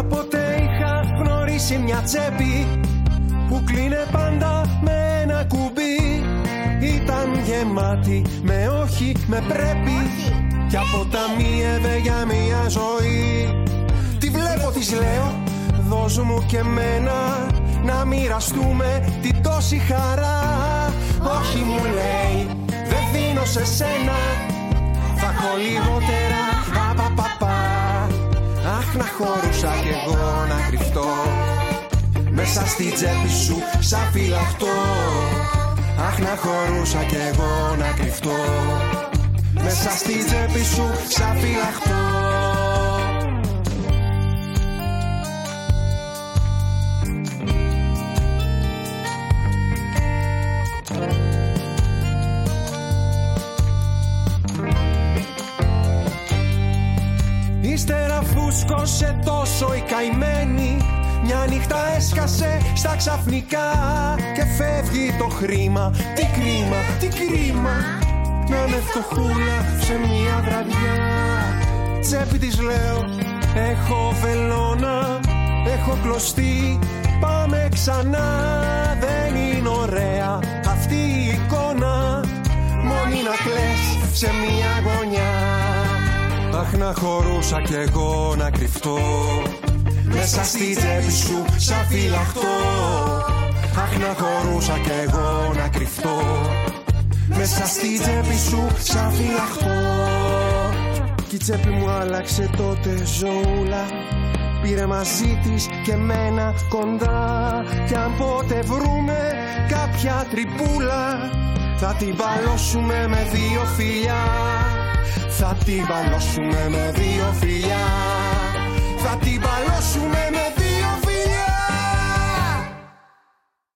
Κάποτε είχα γνωρίσει μια τσέπη που κλείνε πάντα με ένα κουμπί. Ήταν γεμάτη με όχι, με πρέπει. Κι αποταμίευε για μια ζωή. Τη βλέπω, της λέω, δώσ' μου και μένα Να μοιραστούμε την τόση χαρά. Όχι μου λέει, δεν δίνω σε σένα. Θα έχω λιγότερα, να χωρούσα κι εγώ να κρυφτώ. Μέσα στη τσέπη σου σαν φυλαχτό Αχ να χωρούσα κι εγώ να κρυφτώ. Μέσα στη τσέπη σου σαν φυλαχτό Ύστερα φούσκωσε τόσο η καημένη μια νύχτα έσκασε στα ξαφνικά και φεύγει το χρήμα. Τι κρίμα, τι κρίμα να είναι φτωχούλα σε μια βραδιά. Τσέπη της λέω, έχω βελόνα, έχω κλωστεί, πάμε ξανά. Δεν είναι ωραία αυτή η εικόνα, μόνη να κλαις σε μια γωνιά. Αχ να χωρούσα κι εγώ να κρυφτώ μέσα στη τσέπη σου σαν φυλαχτό Αχ να χωρούσα κι εγώ να κρυφτώ Μέσα στη τσέπη σου σαν φυλαχτό Κι η τσέπη μου άλλαξε τότε ζωούλα Πήρε μαζί της και μένα κοντά. Κι αν πότε βρούμε κάποια τρυπούλα Θα την παλώσουμε με δύο φιλιά θα την παλώσουμε με δύο φιλιά. Θα την παλώσουμε